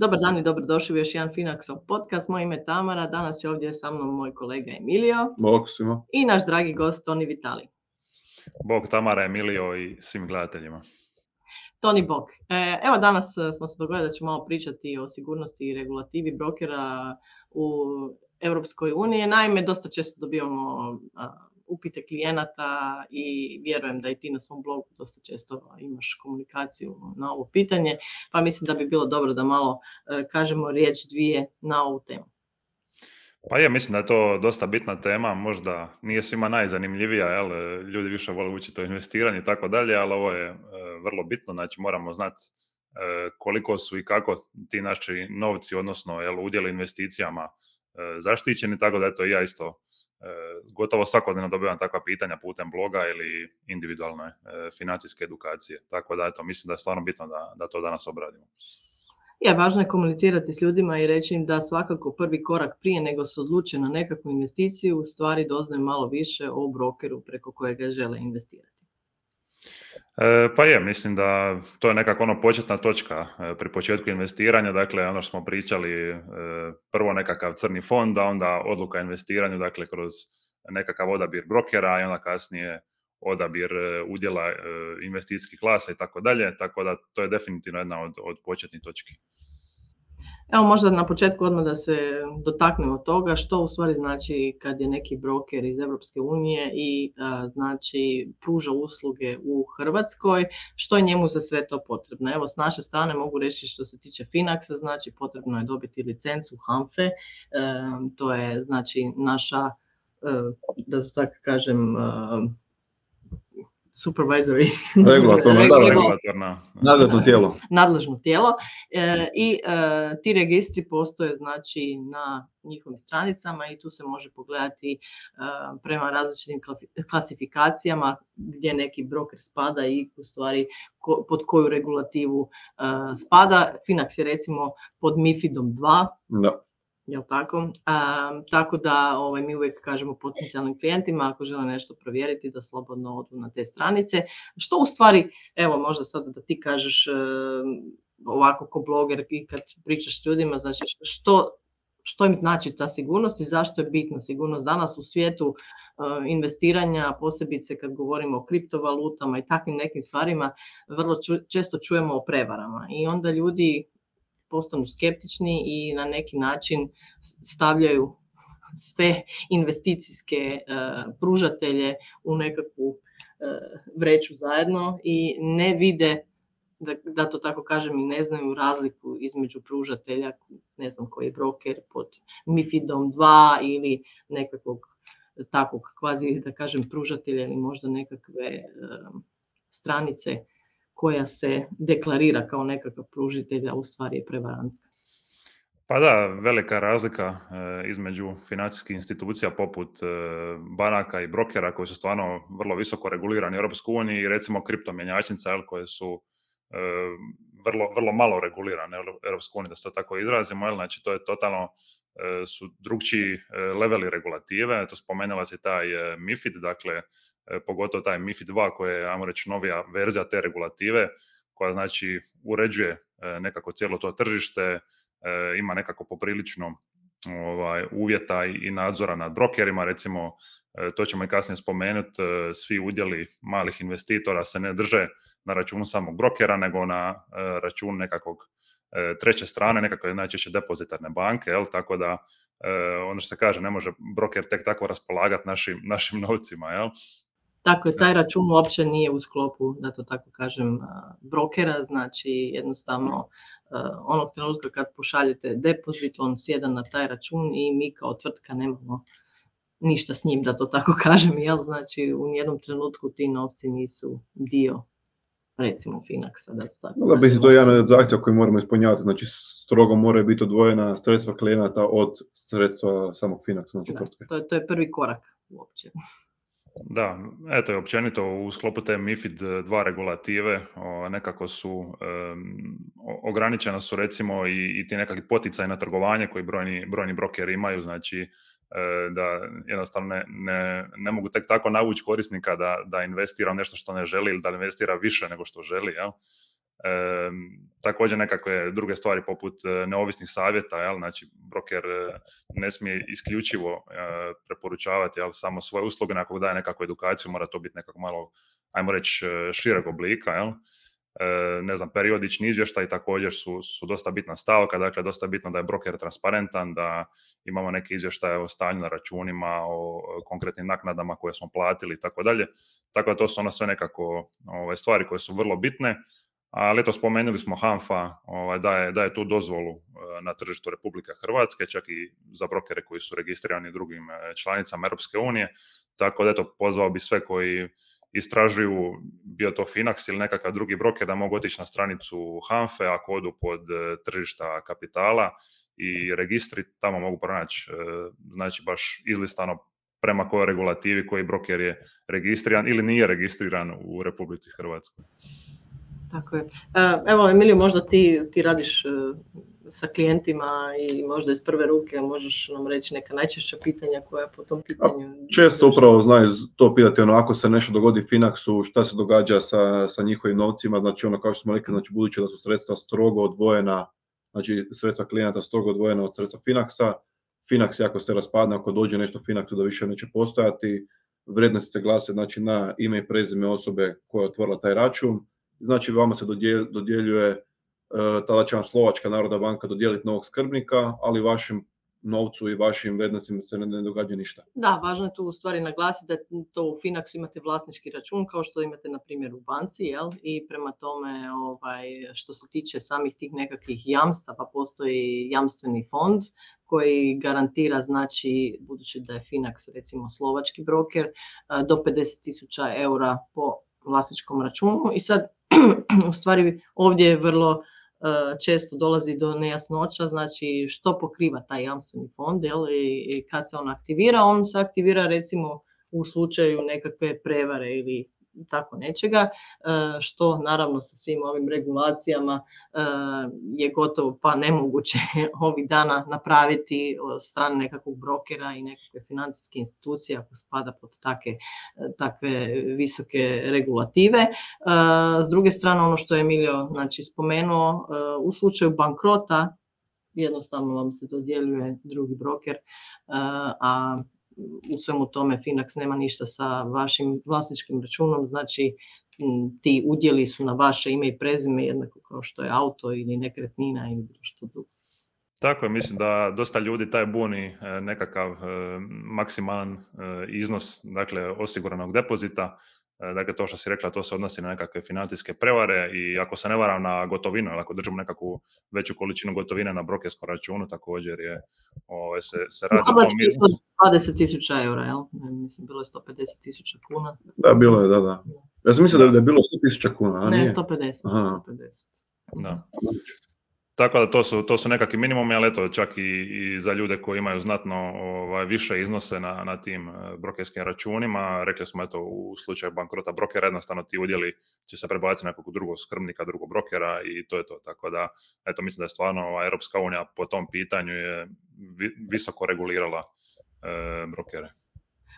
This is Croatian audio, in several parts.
Dobar dan i dobrodošli u još jedan Finaxov podcast. Moje ime je Tamara, danas je ovdje sa mnom moj kolega Emilio Bog svima. i naš dragi gost Toni Vitali. Bog Tamara, Emilio i svim gledateljima. Toni Bog. E, evo danas e, smo se dogovorili da ćemo malo pričati o sigurnosti i regulativi brokera u Europskoj uniji. Naime, dosta često dobivamo upite klijenata i vjerujem da i ti na svom blogu dosta često imaš komunikaciju na ovo pitanje, pa mislim da bi bilo dobro da malo e, kažemo riječ dvije na ovu temu. Pa je, mislim da je to dosta bitna tema, možda nije svima najzanimljivija, jel? ljudi više vole učiti o investiranju i tako dalje, ali ovo je e, vrlo bitno, znači moramo znati e, koliko su i kako ti naši novci, odnosno jel, udjeli investicijama zaštićeni, tako da eto ja isto gotovo svakodnevno dobivam takva pitanja putem bloga ili individualne e, financijske edukacije. Tako da eto, mislim da je stvarno bitno da, da to danas obradimo. Je, važno je komunicirati s ljudima i reći im da svakako prvi korak prije nego se odluče na nekakvu investiciju, u stvari doznaju malo više o brokeru preko kojega žele investirati. E, pa je, mislim da to je nekako ono početna točka e, pri početku investiranja, dakle ono što smo pričali, e, prvo nekakav crni fond, a onda odluka investiranju, dakle kroz nekakav odabir brokera i onda kasnije odabir udjela investicijskih klasa i tako dalje, tako da to je definitivno jedna od, od početnih točki. Evo možda na početku odmah da se dotaknemo toga što u stvari znači kad je neki broker iz Europske unije i znači pruža usluge u Hrvatskoj, što je njemu za sve to potrebno. Evo s naše strane mogu reći što se tiče Finaxa, znači potrebno je dobiti licencu HANFE, to je znači naša da tako kažem supervisory regulatorno, nadležno tijelo. Nadležno tijelo e, i e, ti registri postoje znači na njihovim stranicama i tu se može pogledati e, prema različitim klasifikacijama gdje neki broker spada i u stvari ko, pod koju regulativu e, spada. Finax je recimo pod MIFIDom 2. Da Jel tako? A, tako da ovaj, mi uvijek kažemo potencijalnim klijentima ako žele nešto provjeriti da slobodno odu na te stranice. Što u stvari, evo možda sad da ti kažeš e, ovako ko bloger i kad pričaš s ljudima, znači što, što im znači ta sigurnost i zašto je bitna sigurnost danas u svijetu uh, investiranja, posebice kad govorimo o kriptovalutama i takvim nekim stvarima, vrlo često čujemo o prevarama i onda ljudi postanu skeptični i na neki način stavljaju sve investicijske e, pružatelje u nekakvu e, vreću zajedno i ne vide da, da to tako kažem i ne znaju razliku između pružatelja, ne znam koji je broker pod MIFIDom 2 ili nekakvog takvog kvazi da kažem pružatelja ili možda nekakve uh, stranice koja se deklarira kao nekakav pružitelj, a u stvari je prevarantska. Pa da, velika razlika e, između financijskih institucija poput e, banaka i brokera koji su stvarno vrlo visoko regulirani u EU i recimo kriptomjenjačnica koje su e, vrlo, vrlo malo regulirane u EU, da se to tako izrazimo, znači to je totalno su drugčiji leveli regulative, to spomenula se taj MIFID, dakle E, pogotovo taj MIFID 2 koji je, ajmo reći, novija verzija te regulative koja znači uređuje e, nekako cijelo to tržište, e, ima nekako poprilično ovaj, uvjeta i nadzora nad brokerima, recimo to ćemo i kasnije spomenuti, svi udjeli malih investitora se ne drže na računu samog brokera, nego na račun nekakvog treće strane, nekakve najčešće depozitarne banke, jel? tako da ono što se kaže, ne može broker tek tako raspolagati našim, našim novcima, jel? Tako je, taj račun uopće nije u sklopu, da to tako kažem, brokera, znači jednostavno onog trenutka kad pošaljete depozit, on sjeda na taj račun i mi kao tvrtka nemamo ništa s njim, da to tako kažem, jel? Znači u jednom trenutku ti novci nisu dio recimo Finaxa, da to tako Da biti to jedan od zahtjeva koji moramo ispunjavati, znači strogo moraju biti odvojena sredstva klijenata od sredstva samog Finaxa, znači da, tvrtke. To je, to je prvi korak uopće. Da, eto je općenito u sklopu te MIFID 2 regulative o, nekako su um, ograničena su recimo i, i ti nekakvi poticaj na trgovanje koji brojni, brojni brokeri imaju, znači e, da jednostavno ne, ne, ne mogu tek tako navući korisnika da, da investira nešto što ne želi ili da investira više nego što želi, jel? također nekakve druge stvari poput neovisnih savjeta, jel? znači broker ne smije isključivo preporučavati jel? samo svoje usluge, ako daje nekakvu edukaciju mora to biti nekako malo, ajmo reći, šireg oblika, jel? E, ne znam, periodični izvještaj također su, su dosta bitna stavka, dakle dosta bitno da je broker transparentan, da imamo neke izvještaje o stanju na računima, o konkretnim naknadama koje smo platili i tako dalje. Tako da to su ono sve nekako ove, stvari koje su vrlo bitne. Ali eto, spomenuli smo HANFA ovaj, daje, daje tu dozvolu e, na tržištu Republike Hrvatske, čak i za brokere koji su registrirani drugim e, članicama Europske unije. Tako da eto, pozvao bi sve koji istražuju bio to Finax ili nekakav drugi broker da mogu otići na stranicu HANFE ako odu pod e, tržišta kapitala i registri tamo mogu pronaći e, znači baš izlistano prema kojoj regulativi koji broker je registriran ili nije registriran u Republici Hrvatskoj. Tako je. E, evo, Emilio, možda ti, ti radiš sa klijentima i možda iz prve ruke možeš nam reći neka najčešća pitanja koja po tom pitanju... Često upravo znaju to pitati, ono, ako se nešto dogodi Finaxu, šta se događa sa, sa njihovim novcima, znači ono kao što smo rekli, znači budući da su sredstva strogo odvojena, znači sredstva klijenata strogo odvojena od sredstva Finaxa, Finax ako se raspadne, ako dođe nešto Finaxu da više neće postojati, vrednosti se glase znači, na ime i prezime osobe koja je otvorila taj račun, znači vama se dodjeljuje E, tada će vam Slovačka narodna banka dodijeliti novog skrbnika, ali vašem novcu i vašim vrijednostima se ne, događa ništa. Da, važno je tu u stvari naglasiti da to u Finaxu imate vlasnički račun kao što imate na primjer u banci, jel? I prema tome ovaj, što se tiče samih tih nekakvih jamstava, postoji jamstveni fond koji garantira, znači, budući da je Finax recimo slovački broker, e, do 50.000 eura po vlasničkom računu i sad u stvari ovdje je vrlo E, često dolazi do nejasnoća, znači što pokriva taj jamstveni fond jel, i kad se on aktivira, on se aktivira recimo u slučaju nekakve prevare ili tako nečega, e, što naravno sa svim ovim regulacijama e, je gotovo pa nemoguće ovih dana napraviti od strane nekakvog brokera i nekakve financijske institucije ako spada pod take, takve visoke regulative. E, s druge strane, ono što je Emilio znači, spomenuo, u slučaju bankrota jednostavno vam se dodjeljuje drugi broker, a u svemu tome Finax nema ništa sa vašim vlasničkim računom, znači ti udjeli su na vaše ime i prezime jednako kao što je auto ili nekretnina ili što drugo. Tako je, mislim da dosta ljudi taj buni e, nekakav e, maksimalan e, iznos dakle, osiguranog depozita, dakle, to što si rekla, to se odnosi na nekakve financijske prevare i ako se ne varam na gotovinu, ako držimo nekakvu veću količinu gotovine na brokerskom računu, također je, ove, ovaj, se, se radi o 20 tisuća eura, jel? Mislim, bilo je 150 tisuća kuna. Da, bilo je, da, da. Ja sam mislio da je bilo 100 tisuća kuna, a ne, nije? 150, Aha. 150. Da. Tako da to su, to su nekakvi minimumi, ali eto, čak i, i za ljude koji imaju znatno ovaj, više iznose na, na tim e, brokerskim računima, rekli smo eto u slučaju bankrota brokera jednostavno ti udjeli će se prebaciti nekog drugog skrbnika, drugog brokera i to je to. Tako da, eto, mislim da je stvarno ova, Europska unija po tom pitanju je visoko regulirala e, brokere.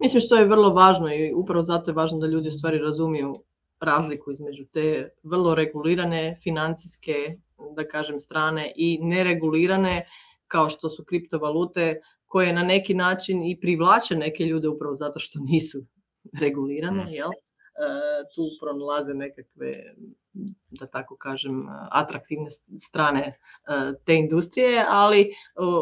Mislim što je vrlo važno i upravo zato je važno da ljudi u stvari razumiju razliku između te vrlo regulirane financijske da kažem, strane i neregulirane kao što su kriptovalute koje na neki način i privlače neke ljude upravo zato što nisu regulirane, mm. jel? E, tu pronalaze nekakve, da tako kažem, atraktivne strane e, te industrije, ali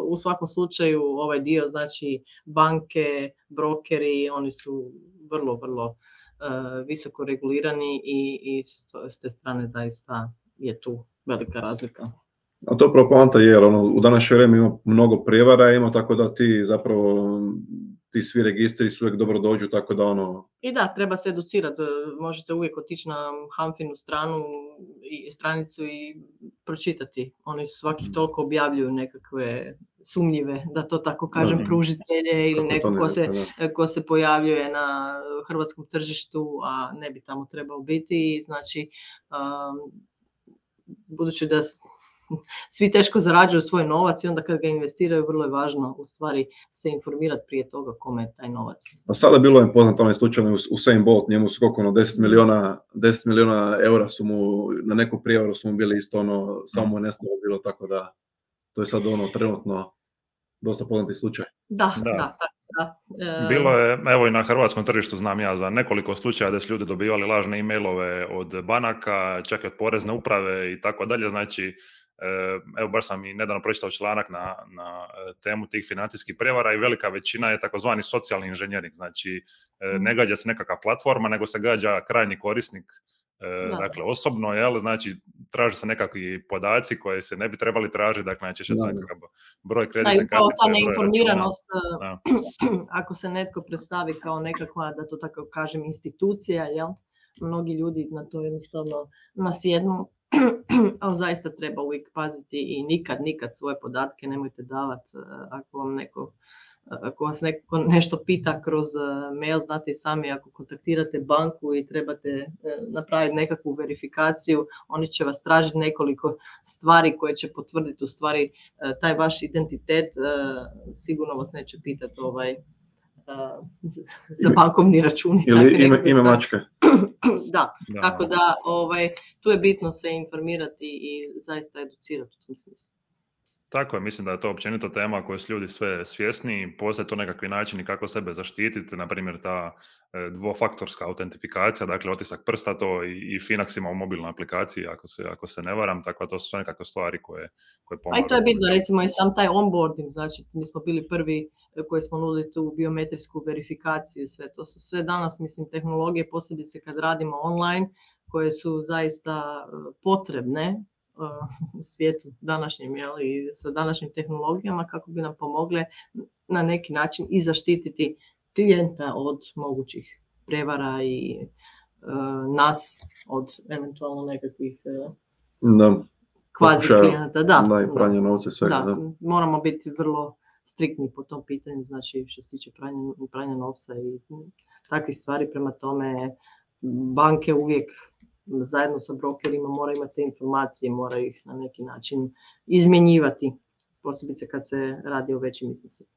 u svakom slučaju ovaj dio, znači banke, brokeri, oni su vrlo, vrlo e, visoko regulirani i, i s te strane zaista je tu velika razlika. A to je, jer ono, u današnje vrijeme ima mnogo prijevara, ima tako da ti zapravo ti svi registri su uvijek dobro dođu, tako da ono... I da, treba se educirati. Možete uvijek otići na Hamfinu stranu i stranicu i pročitati. Oni svakih mm. toliko objavljuju nekakve sumnjive, da to tako kažem, pružitelje ili neko ko se, ko se pojavljuje na hrvatskom tržištu, a ne bi tamo trebao biti. Znači, um, budući da svi teško zarađuju svoj novac i onda kad ga investiraju vrlo je važno u stvari se informirati prije toga kome je taj novac. Pa sada bilo je poznato onaj slučaj u Usain Bolt, njemu su koliko ono 10 miliona, 10 miliona eura su mu, na neku prijevaru su mu bili isto ono, samo mu je nestalo bilo tako da to je sad ono trenutno dosta poznati slučaj. Da, da, da, da. Bilo je, evo i na hrvatskom tržištu znam ja za nekoliko slučaja da su ljudi dobivali lažne e-mailove od banaka, čak i od porezne uprave i tako dalje, znači evo baš sam i nedavno pročitao članak na, na temu tih financijskih prevara i velika većina je takozvani socijalni inženjering, znači ne gađa se nekakva platforma, nego se gađa krajnji korisnik da. dakle osobno, jel, znači traže se nekakvi podaci koje se ne bi trebali tražiti, dakle najčešće takav broj kreditne kartice. Da, ta neinformiranost, ako se netko predstavi kao nekakva, da to tako kažem, institucija, jel, mnogi ljudi na to jednostavno nasjednu, ali zaista treba uvijek paziti i nikad, nikad svoje podatke nemojte davati ako vam neko ako vas neko nešto pita kroz mail, znate i sami ako kontaktirate banku i trebate napraviti nekakvu verifikaciju, oni će vas tražiti nekoliko stvari koje će potvrditi u stvari taj vaš identitet, sigurno vas neće pitati ovaj, za bankovni račun. Ili ime, ime mačke. da, da, tako da ovaj, tu je bitno se informirati i zaista educirati u tom smislu. Tako je, mislim da je to općenito tema koje su ljudi sve svjesni, postoje to nekakvi načini kako sebe zaštititi, na primjer ta e, dvofaktorska autentifikacija, dakle otisak prsta to i, i Finax ima u mobilnoj aplikaciji ako se, ako se ne varam, tako da to su sve nekakve stvari koje, koje pomagaju. A i to je bitno, recimo i sam taj onboarding, znači mi smo bili prvi e, koji smo nudili tu biometrijsku verifikaciju, sve to su sve danas, mislim, tehnologije, posebice kad radimo online, koje su zaista e, potrebne u svijetu današnjem i sa današnjim tehnologijama kako bi nam pomogle na neki način i zaštititi klijenta od mogućih prevara i nas od eventualno nekakvih da. kvazi klijenata. Da, da, i pranje novca svega. Da, moramo biti vrlo striktni po tom pitanju, znači što se tiče pranja, pranja novca i takvih stvari. Prema tome, banke uvijek zajedno sa brokerima mora imati te informacije, mora ih na neki način izmjenjivati, posebice kad se radi o većim iznosima.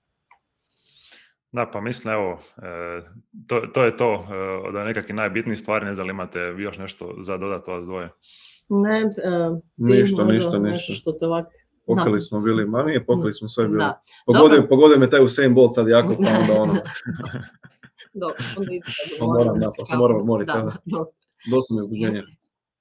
Da, pa mislim, evo, e, to, to je to e, od nekakvih najbitnijih stvari, ne znam li imate još nešto za dodati vas dvoje? Ne, e, ništa, ništa, ništa. Što te ovak... Pokali smo bili, ma nije, pokali smo sve bili. Pogodio, pogodio me taj Usain Bolt sad jako, pa onda ono... Dobro, onda idemo. Pa moram, da, pa se moram odmoriti sada. Dosta mi ubuđenja.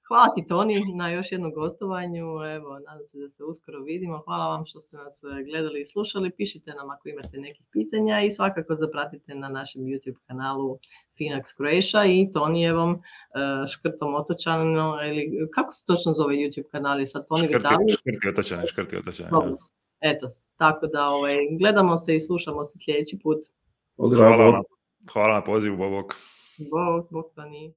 Hvala ti Toni na još jednom gostovanju. Evo, nadam se da se uskoro vidimo. Hvala vam što ste nas e, gledali i slušali. Pišite nam ako imate nekih pitanja i svakako zapratite na našem YouTube kanalu Finax Croatia i Tonijevom uh, Škrtom Otočano ili kako se točno zove YouTube kanal? Je sad Toni Vitali? Škrti Otočani, Škrti Otočani. Eto, tako da ovaj, gledamo se i slušamo se sljedeći put. Hvala, hvala na pozivu, Bog. Bog, Bog Toni.